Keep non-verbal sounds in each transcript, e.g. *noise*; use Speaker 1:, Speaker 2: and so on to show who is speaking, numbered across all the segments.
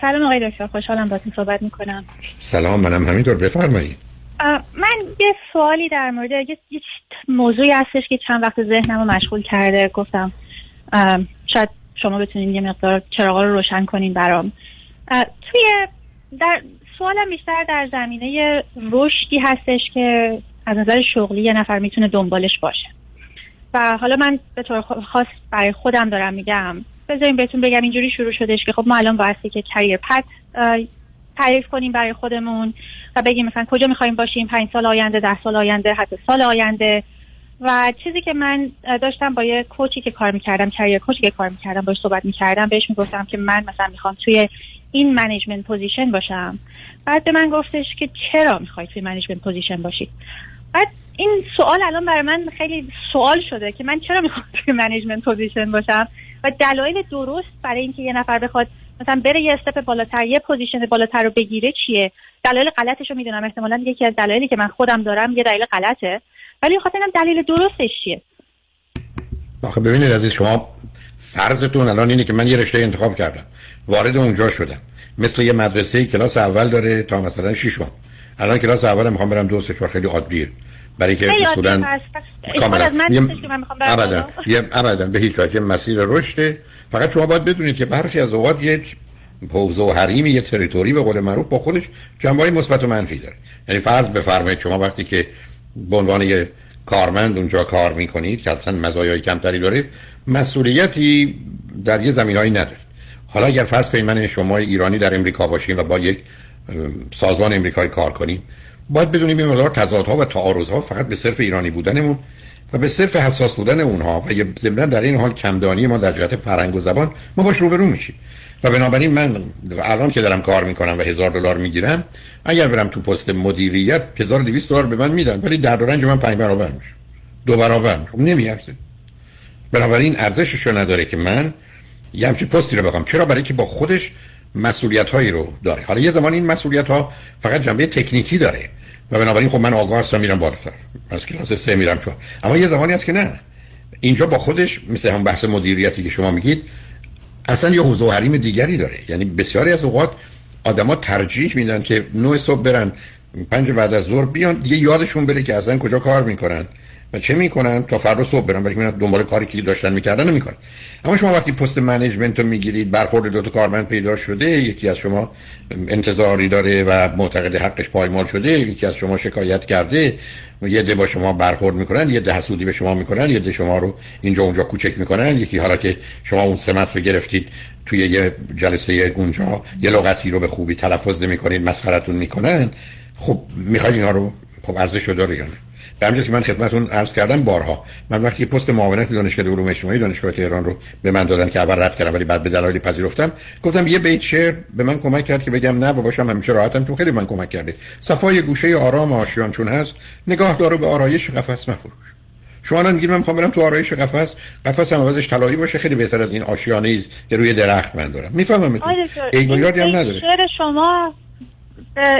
Speaker 1: سلام آقای دکتر خوشحالم باتون صحبت می‌کنم.
Speaker 2: سلام منم همینطور. بفرمایید.
Speaker 1: من یه سوالی در مورد یه, موضوعی هستش که چند وقت ذهنم رو مشغول کرده. گفتم شاید شما بتونین یه مقدار چراغا رو روشن کنین برام. توی در سوالم بیشتر در زمینه رشدی هستش که از نظر شغلی یه نفر می‌تونه دنبالش باشه. و حالا من به طور خاص برای خودم دارم میگم. بذاریم بهتون بگم اینجوری شروع شدش که خب ما الان بایستی که career path تعریف کنیم برای خودمون و بگیم مثلا کجا می‌خوایم باشیم پنج سال آینده ده سال آینده حتی سال آینده. و چیزی که من داشتم با یه coach ی که کار می‌کردم career coach ی که کار می‌کردم باش صحبت می‌کردم بهش می‌گفتم که من مثلا می‌خوام توی این management position باشم. بعد به من گفتش که چرا می‌خوای توی management position باشی؟ بعد این سوال الان برای من خیلی سوال شده که من چرا می‌خوام توی management position باشم؟ و دلایل درست برای اینکه یه نفر بخواد مثلا بره یه step بالاتر یه position بالاتر رو بگیره چیه؟ دلایل غلطش رو می‌دونم. احتمالا یکی از دلایلی که من خودم دارم یه دلیل غلطه. ولی خاطر دلیل درستش چیه؟
Speaker 2: آخه ببینید عزیز شما فرضتون الان اینه که من یه رشته انتخاب کردم. وارد اونجا شدم. مثل یه مدرسه کلاس اول داره تا مثلا ششم. الان کلاس اول می‌خوام برم دو سه خیلی عادیه. برای که اصولا کاملا. ابدا یه ابدا به هیچ وجه. مسیر رشد فقط شما باید بدونید که برخی از اوقات یه حوزه و حریم یه تریتوری به قول معروف با خودش جنبه مثبت و منفی داره. یعنی فرض بفرمایید شما وقتی که به عنوان یه کارمند اونجا کار می‌کنید که اصلا مزایای کمتری داره مسئولیتی در یه زمینهایی نداره. حالا اگر فرض کنید من شما ایرانی در امریکا باشیم و با یک سازمان امریکایی کار کنیم. باید بدونیم این مقدار تضادها و تعارضها فقط به صرف ایرانی بودنمون و به صرف حساس بودن اونها و ضمن در این حال کمدانی ما در جهت فرهنگ و زبان ما باش روبرو میشیم. و بنابراین من الان که دارم کار می‌کنم و هزار دلار می‌گیرم اگر برم تو پست مدیریت 1200 دلار به من میدن ولی در رنج من پنج برابر میشه. دو برابر خب نمیارزه. بنابراین ارزشش رو نداره که من یه همچین پستی رو بخوام. چرا؟ برای که با خودش مسئولیت هایی رو داره. حالا یه زمان این مسئولیت ها فقط جنبه تکنیکی داره و بنابراین خب من آگاه هستم میرم بالاتر. از کلاس سه میرم چون اما یه زمانی هست که نه. اینجا با خودش مثل هم بحث مدیریتی که شما میگید اصلا یه حوزه و حریم دیگری داره. یعنی بسیاری از اوقات آدما ترجیح میدن که نوع صبح برن پنج بعد از ظهر بیان دیگه یادشون بره که اصلا کجا کار می‌کنن. و چه می‌کنن؟ تا فردا صبح برن من دنبال کاری که داشتن می‌کردن نمی‌کنن اما شما وقتی پست منیجمنت رو می‌گیرید برخورد دو تا کارمند پیدا شده یکی از شما انتظاری داره و معتقد حقش پایمال شده یکی از شما شکایت کرده یه ده با شما برخورد می‌کنن یه ده حسودی به شما می‌کنن یه ده شما رو اینجا اونجا کوچک می‌کنن یکی حالا که شما اون سمت رو گرفتید توی یه جلسه اونجا یه لغتی رو به خوبی تلفظ نمی‌کنید مسخرتون می‌کنن. خب می‌خواید اینا رو خب ارزش داره یا نه؟ همینجاست که من خدمتتون عرض کردم بارها من وقتی پست معاونت دانشگاه علوم اجتماعی دانشگاه تهران رو به من دادن که اول رد کردم ولی بعد به دلایلی پذیرفتم گفتم یه بیت شعر به من کمک کرد که بگم نه باباشم همیشه راحتم چون خیلی من کمک کرده. صفای گوشه آرام آشیان چون هست نگاه دارو به آرایش قفس مفروش. شما الان میگید من می‌خوام برم تو آرایش قفس قفس هم عوضش طلایی باشه خیلی بهتر از این آشیانه است که روی درخت من دارم. می‌فهمم
Speaker 1: این هم نداره. شعر شما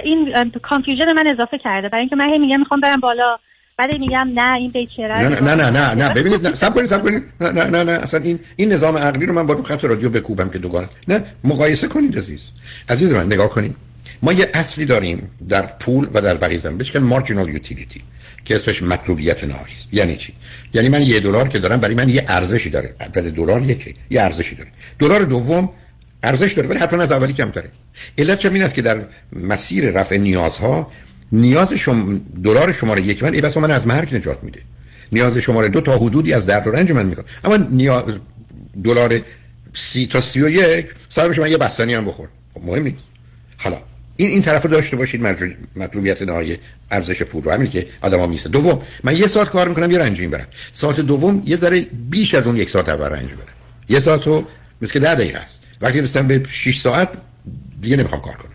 Speaker 1: این confusion من اضافه کرده. برای اینکه من میگم می‌خوام برم بالا. بعد میگم نه این بیت
Speaker 2: نه نه نه نه نه. ببینید نه صبر کنید صبر کنید. نه نه نه نه. اصلا این این نظام عقلی رو من با رو خط رادیو بکوبم که دوگانه. نه مقایسه کنید عزیز. عزیز من نگاه کنید. ما یه اصلی داریم در پول و در بقیه زمین بهش marginal utility که اسمش مطلوبیت نهایی یعنی چی؟ یعنی من یه دلار که دارم برای من یه ارزشی داره. عدد دلار یکی یه ارزشی داره. دلار دوم ارزش داره ولی حتما از اولی کمتره. علت چه این است که در مسیر رفع نیازها نیاز شما دلار شماره یک من ای بس من از مرگ نجات میده. نیاز شماره دو تا حدودی از درد و رنج من می‌کنه اما نیاز دلار سی تا سی و یک صاحب شما یه بستنی هم بخور. خب مهم نیست. حالا این این طرف رو داشته باشید مطلوبیت نهایی ارزش پول رو. همین که آدما میسته دوم من یه ساعت کار می‌کنم یه رنج می‌برم. ساعت دوم یه ذره بیش از اون یک ساعت اول رنج برم یه ساعت رو مثل که 10 دقیقه است. وقتی رسیدم به 6 ساعت دیگه نمی‌خوام کار کنم.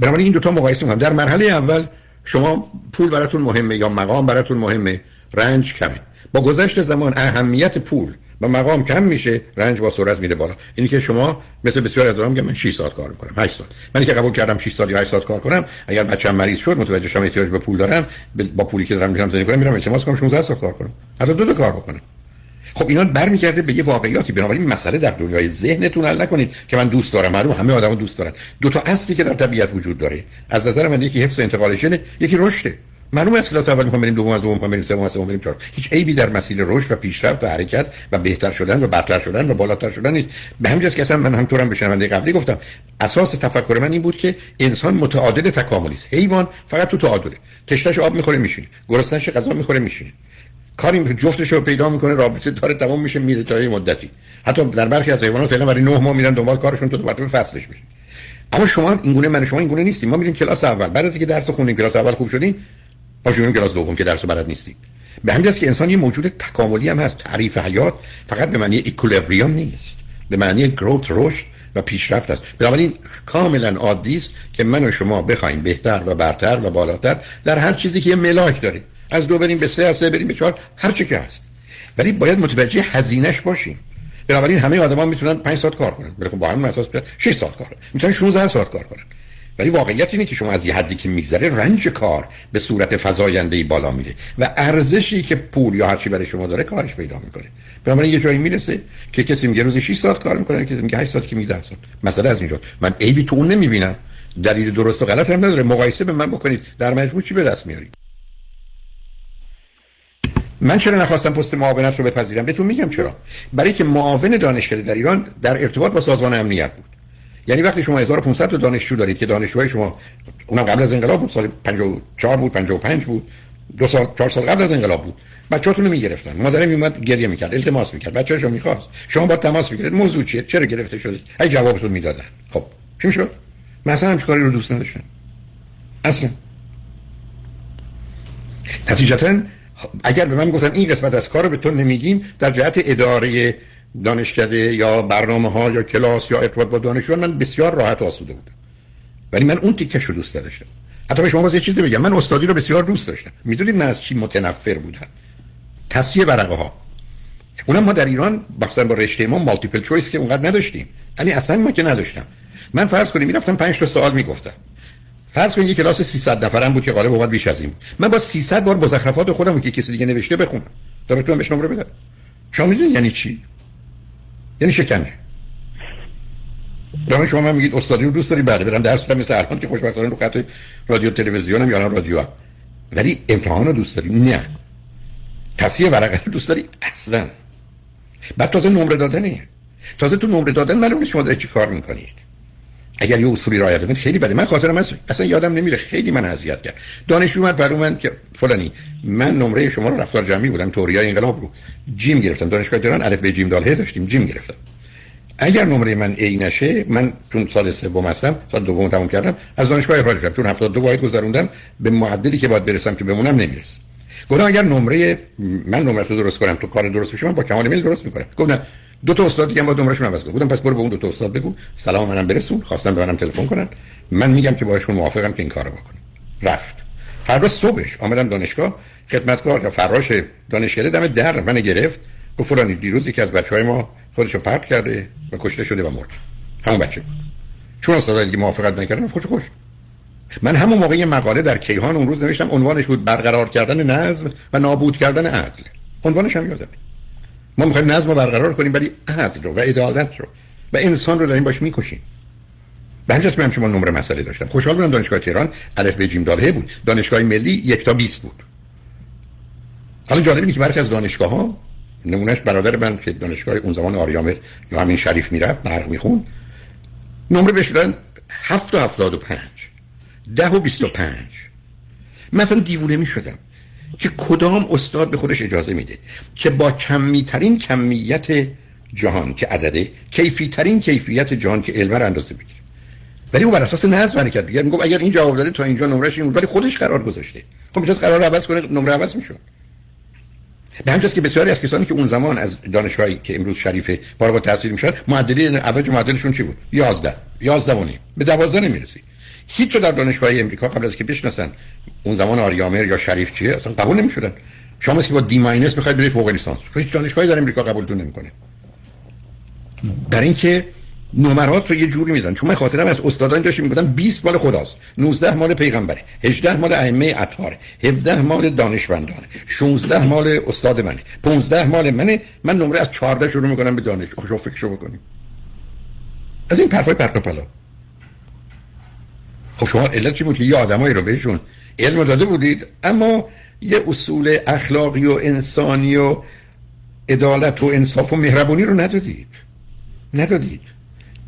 Speaker 2: بنابراین این دو تا مقایسه می‌کنم. در مرحله اول شما پول براتون مهمه یا مقام براتون مهمه؟ رنج کمه. با گذشت زمان اهمیت پول و مقام کم میشه رنج با سرعت میره بالا. اینی که شما مثل بسیار از میگم من 6 ساعت کار می‌کنم 8 ساعت. من که قبول کردم 6 ساعت یا 8 ساعت کار کنم اگر بچه‌م مریض شد متوجه شدم به پول دارم با پولی که دارم میرم زندگی کنم میرم التماس کنم 16 ساعت کار کنم. حتی دو تا کار بکنم. خب اینا برمیگرده به یه واقعیاتی. بنابراین مسئله در دنیای ذهنتون حل نکنید که من دوست دارم. معلوم همه آدمو دوست دارن. دو تا اصلی که در طبیعت وجود داره. از نظر من یکی حفظ انتقالشن یکی رشده. معلوم است کلاس اول می‌خوام بریم دوم از دوم می‌خوام بریم سوم از سوم بریم چهار. هیچ عیبی در مسیر رشد و پیشرفت و حرکت و بهتر شدن و برتر شدن و بالاتر شدن نیست. به همین که اصلا من همطورم به شنونده قبلی گفتم اساس تفکر من این بود که انسان متعادل تکاملی است. حیوان فقط تو تعادله. تشنش آب می‌خوره میشینه. گرسنه‌ش غذا می‌خوره میشینه. کاری جفتش رو پیدا می‌کنه رابطه داره تمام میشه میره تا یه مدتی. حتی در برخی از حیوانات فعلا برای 9 ماه میرن دنبال کارشون تو تو فصلش میشه اما شما این گونه من شما این گونه نیستیم. ما میریم کلاس اول. بعد از اینکه درس خوندیم کلاس اول خوب شدیم پاشو کلاس دوم که درس بلد نیستیم. به همین که انسان یه موجود تکاملی هم هست. تعریف حیات فقط به معنی اکولیبریوم نیست. به معنی گروت رشد و پیشرفت است. بنابراین کاملا عادی است که من و شما بخوایم بهتر و برتر و بالاتر در هر چیزی که یه ملاک داره از دو بریم به سه از سه بریم به چهار. هر چی که هست. ولی باید متوجه هزینهش باشیم. بنابراین همه آدما می‌تونن 5 ساعت کار کنن. ولی خب با همون اساس 6 ساعت کار می‌تونن 16 ساعت کار کنن. ولی واقعیت اینه که شما از یه حدی که میگذره رنج کار به صورت فزاینده ای بالا میره و ارزشی که پول یا هر چی برای شما داره کارش پیدا می‌کنه. بنابراین یه جایی می‌رسه که کسی میگه روزی 6 ساعت کار می‌کنه کسی میگه 8 ساعت که میگه 10 ساعت. مسئله از اینجا من عیبی تو اون نمی‌بینم. دلیل درست و غلط هم نداره. مقایسه به من بکنید. در مجموع چی به دست میارید؟ من چرا نخواستم پست معاونت رو بپذیرم؟ بهتون میگم چرا. برای که معاون دانشگاهی در ایران در ارتباط با سازمان امنیت بود. یعنی وقتی شما 1500 تا دانشجو دارید که دانشجوهای شما اونم قبل از انقلاب بود سال 54 بود 55 بود دو سال چهار سال قبل از انقلاب بود. بچه‌تون رو می‌گرفتن. مادر میومد گریه می‌کرد التماس می‌کرد. بچه‌شو می‌خواست. شما با تماس می‌گیرید موضوع چیه؟ چرا گرفته شدید؟ ای جوابتون می‌دادن. خب چی می‌شد؟ مثلا همچین کاری رو دوست نداشتن اصلا. نتیجتا اگر به من گفتن این قسمت از کار رو به تو نمیگیم در جهت اداره دانشکده یا برنامه ها یا کلاس یا ارتباط با دانشجویان من بسیار راحت آسوده بودم. ولی من اون تیکش رو دوست داشتم حتی به شما باز یه چیزی بگم. من استادی رو بسیار دوست داشتم. می‌دونید من از چی متنفر بودم؟ تصفیه ورقه ها اونم ما در ایران مثلا با رشته ما مالتیپل چویس که اونقدر نداشتیم. یعنی اصلا ما که نداشتم. من فرض کنیم می‌رفتم 5 تا سوال می‌گفتم. فرض کنید یه کلاس 300 نفرم بود که غالب اومد بیش از این بود. من با 300 بار مزخرفات خودم که کسی دیگه نوشته بخونم. تا بتونم بهش نمره بدم شما می‌دونید یعنی چی؟ یعنی شکنجه برای شما من میگید استادی رو دوست داری؟ بعد برم درس بدم. مثل الان که خوشبختانه رو خط رادیو تلویزیونم یا رادیو هم. ولی امتحان رو دوست داری؟ نه. تصحیح ورقه رو دوست داری؟ اصلا. بعد تازه نمره دادنه تازه تو نمره دادن معلومه شما داری چی کار می‌کنید اگر یه اصولی رعایت کنید خیلی بده. من خاطرم هست اصلا یادم نمیره. خیلی من اذیت کرد. دانشجو اومد برای من که فلانی من نمره شما رو رفتار جمعی بودم توریای انقلاب رو جیم گرفتم. دانشگاه تهران الف به جیم دال داشتیم جیم گرفتم. اگر نمره من ای نشه من چون سال سوم هستم سال دوم تموم کردم از دانشگاه اخراج کردم چون 72 واحد گذروندم به معدلی که باید برسم که بمونم نمی‌رسم گفتم اگر نمره من نمره تو درست کنم تو کار درست بشه من با کمال میل درست می‌کنم. گفتم دو تا استاد دیگه با نمرهشون عوض بودم پس برو به اون دو تا استاد بگو. سلام منم برسون. خواستم به منم تلفن کنن. من میگم که باهاشون موافقم که این کارو بکنم رفت. فردا صبحش آمدم دانشگاه. خدمتکار یا فراش دانشگاه دم در من گرفت. گفت فلانی دیروز یکی از بچهای ما خودشو پرت کرده و کشته شده و مرد. همون بچه. چون استاد دیگه موافقت نکردن خوش خوش. من همون موقع مقاله در کیهان اون روز نوشتم عنوانش بود برقرار کردن نظم و نابود کردن عدل. عنوانش هم یادمه. ما می‌خوایم نظم رو برقرار کنیم ولی عدل رو و عدالت رو و انسان رو داریم باش می‌کشیم. به همجاست من شما نمره مسئله داشتم. خوشحال بودم دانشگاه تهران الف به جیم داله بود. دانشگاه ملی یک تا 20 بود. حالا جالب اینه که از دانشگاه ها نمونهش برادر من که دانشگاه اون زمان آریامر یا همین شریف می‌رفت برق میخون نمره بهش دادن 7 و 75 10 و 25 مثلا دیوونه می‌شدم. که کدام استاد به خودش اجازه میده که با کمی ترین کمیت جهان که عدده کیفی ترین کیفیت جهان که علم اندازه بگیره. ولی او بر اساس نظم حرکت بگیره میگم اگر این جواب داده تا اینجا نمرش این ولی خودش قرار گذاشته. خب می‌تونست قرار عوض کنه نمره عوض می‌شد. به همجاست که بسیاری از کسانی که اون زمان از دانشگاهی که امروز شریفه فارغ التحصیل میشن معدلی اوج معدلشون چی بود؟ 11 11 و نیم. به 12 نمی‌رسی. هیچ در دانشگاه امریکا قبل از که بشناسن اون زمان آریامر یا شریف چیه اصلا قبول نمی‌شدن. شما که با دی ماینس بخواید برید فوق لیسانس. هیچ دانشگاهی در امریکا قبولتون نمی‌کنه. در اینکه نمرات رو یه جوری میدن. چون من خاطرم از استادان داشتیم می‌گفتن 20 مال خداست 19 مال پیغمبره 18 مال ائمه اطهار 17 مال دانشمندانه 16 مال استاد منه 15 مال منه. من نمره از 14 شروع می‌کنم به دانش خوشو فکرشو بکنیم. از این پرفای پرت و پلا. خب شما علت چی بود که یه آدمایی رو بهشون علم داده بودید؟ اما یه اصول اخلاقی و انسانی و عدالت و انصاف و مهربونی رو ندادید. ندادید.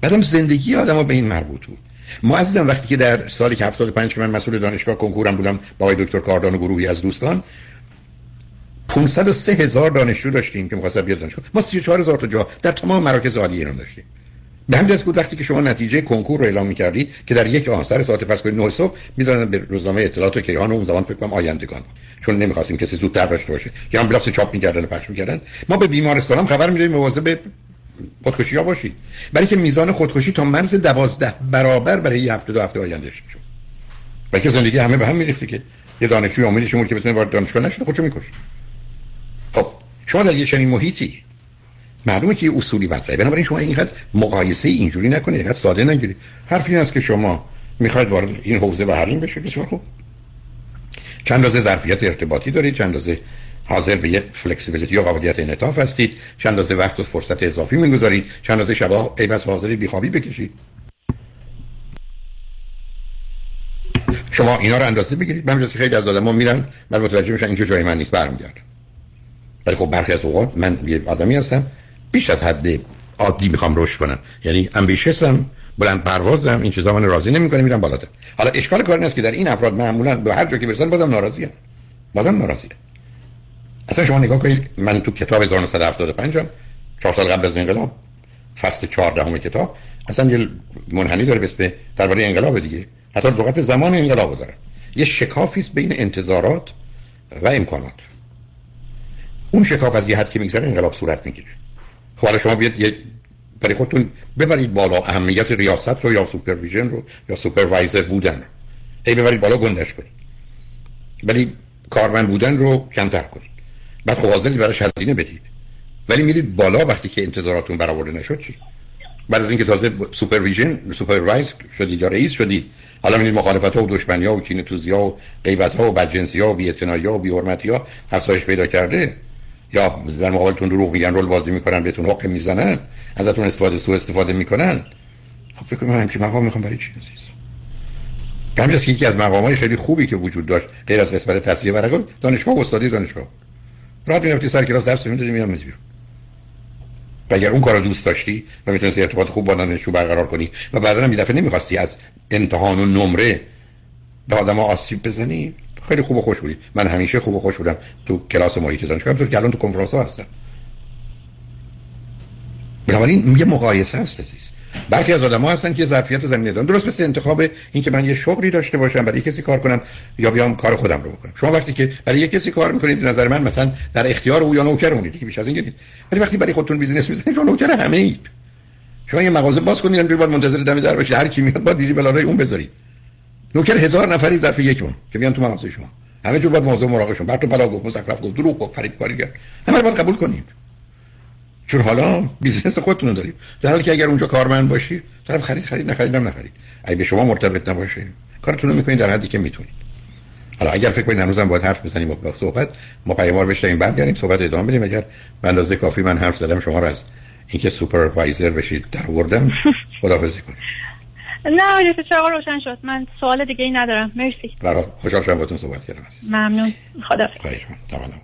Speaker 2: بعدم زندگی آدم به این مربوط بود. ما عزیزم وقتی که در سالی که 75 که من مسئول دانشگاه کنکورم بودم با آقای دکتر کاردان و گروهی از دوستان 503 هزار دانشجو داشتیم که می‌خواستن بیاد دانشگاه. ما 34 هزار تا جا در تمام مراکز عالی ایران داشتیم. به همین بود وقتی که شما نتیجه کنکور رو اعلام می‌کردی که در یک آن سر ساعت فرض کنید 9 صبح می‌دادن به روزنامه اطلاعات و کیهان اون زمان فکر کنم آیندگان چون نمی‌خواستیم کسی زودتر داشته باشه. یا بلاس چاپ می‌کردن و پخش می‌کردن. ما به بیمارستان هم خبر می‌دادیم مواظب خودکشی ها باشید. برای که میزان خودکشی تا مرز دوازده برابر برای یه هفته دو هفته آینده شد برای که زندگی همه به هم میریخته که یه دانشجوی امیدی شما که بتونه وارد دانشگاه نشده خودشو می‌کشه خب شما در یه چنین محیطی معلومه که یه اصولی مطرحه. بنابراین شما اینقدر مقایسه اینجوری نکنید اینقدر ساده نگیرید. حرفی هست که شما می‌خواید وارد این حوزه و حریم بشید. بسیار خوب. چند رازه ظرفیت ارتباطی دارید چند رازه حاضر به یک فلکسیبیلیتی یا قابلیت انعطاف هستید چند اندازه وقت و فرصت اضافی می‌گذارید چند اندازه شبا ای بس حاضری بیخوابی بکشید. شما اینا رو اندازه بگیرید. من که خیلی از آدم‌ها میرن بعد متوجه میشن اینجا جای من نیست برمیگردن ولی خب برخی از اوقات من یه آدمی هستم بیش از حد عادی می‌خوام رشد کنم. یعنی امبیشسم بلند پروازم این چیزا من راضی نمی‌کنه میرم بالاتر. حالا اشکال کار است که در این افراد معمولا به هر جا که برسن بازم ناراضی بازم ناراضی اصلا شما نگاه کنید من تو کتاب 1975 هم چهار سال قبل از انقلاب فصل 14 همه کتاب اصلا یه منحنی داره به درباره انقلاب دیگه. حتی لغت زمان انقلاب داره. یه شکافی است بین انتظارات و امکانات. اون شکاف از یه حد که میگذره انقلاب صورت می‌گیره. خب حالا شما بیاد برای خودتون ببرید بالا اهمیت ریاست رو یا supervision رو یا supervisor بودن. رو هی ببرید بالا گندش کنید. ولی کارمند بودن رو کمتر کنید. بعد خب حاضری براش هزینه بدید. ولی میرید بالا وقتی که انتظاراتون برآورده نشد چی؟ بعد از اینکه تازه supervision supervise شدید یا رئیس شدید حالا میرید مخالفت ها و دشمنی ها و کینه توزی ها و غیبت ها و بدجنسی ها و بی‌اعتنایی ها و بی‌حرمتی ها افزایش پیدا کرده. یا در مقابلتون دروغ میگن رول بازی می‌کنن بهتون حق می‌زنن ازتون استفاده سو استفاده می‌کنن. خب فکر کنم همین مقام می‌خوام برای چی عزیز؟ همین که یکی از مقامات خیلی خوبی که وجود داشت غیر از قسمت تصحیح ورقه دانشگاه و استادی دانشگاه. راحت می‌رفتی سر کلاس درس می‌دادی میام بیرون. و اگر اون کارو دوست داشتی و می‌تونستی ارتباط خوب با دانشجو برقرار کنی و بعدا هم دفعه نمی‌خواستی از امتحان و نمره به آدم آسیب بزنی خیلی خوب و خوش بودی. من همیشه خوب و خوش بودم تو کلاس محیط دانشگاه تو که الان تو کنفرانس ها هستم. بنابراین یه مقایسه هست عزیز. برخی از آدم ها هستن که ظرفیت زمینه دارن. درست مثل انتخاب این که من یه شغلی داشته باشم برای کسی کار کنم یا بیام کار خودم رو بکنم. شما وقتی که برای کسی کار می‌کنید به نظر من مثلا در اختیار او یا نوکر اونید. دیگه بیش از این گیرید ولی وقتی برای خودتون بیزینس می‌زنید شما نوکر همه اید شما یه مغازه باز کنید منتظر دم در باشید. هر کی میاد با دیدی بلارای اون بذارید. نوکر هزار نفری ظرف یک اون که بیان تو مغازه شما. همه جور باید موضوع مراقبشون بعد تو بلا گفت مزخرف گفت دروغ گفت فریب کاری کرد. همه باید قبول کنید چون حالا بیزنس خودتون دارید. در حالی که اگر اونجا کارمند باشید طرف خرید خرید نخرید هم نخرید. اگه به شما مرتبط نباشه کارتون رو می‌کنید در حدی که می‌تونید. حالا اگر فکر کنید هنوزم باید حرف بزنیم با صحبت ما پیاموار بشیم برگردیم صحبت ادامه بدیم. اگر به اندازه کافی من حرف زدم شما رو از اینکه سوپروایزر بشید در آوردم *laughs* خداحافظی کنید
Speaker 1: نه چراغ روشن شد. من سوال دیگه ای ندارم. مرسی.
Speaker 2: برای خوشحال شدم باهاتون صحبت کردم.
Speaker 1: ممنون. خدا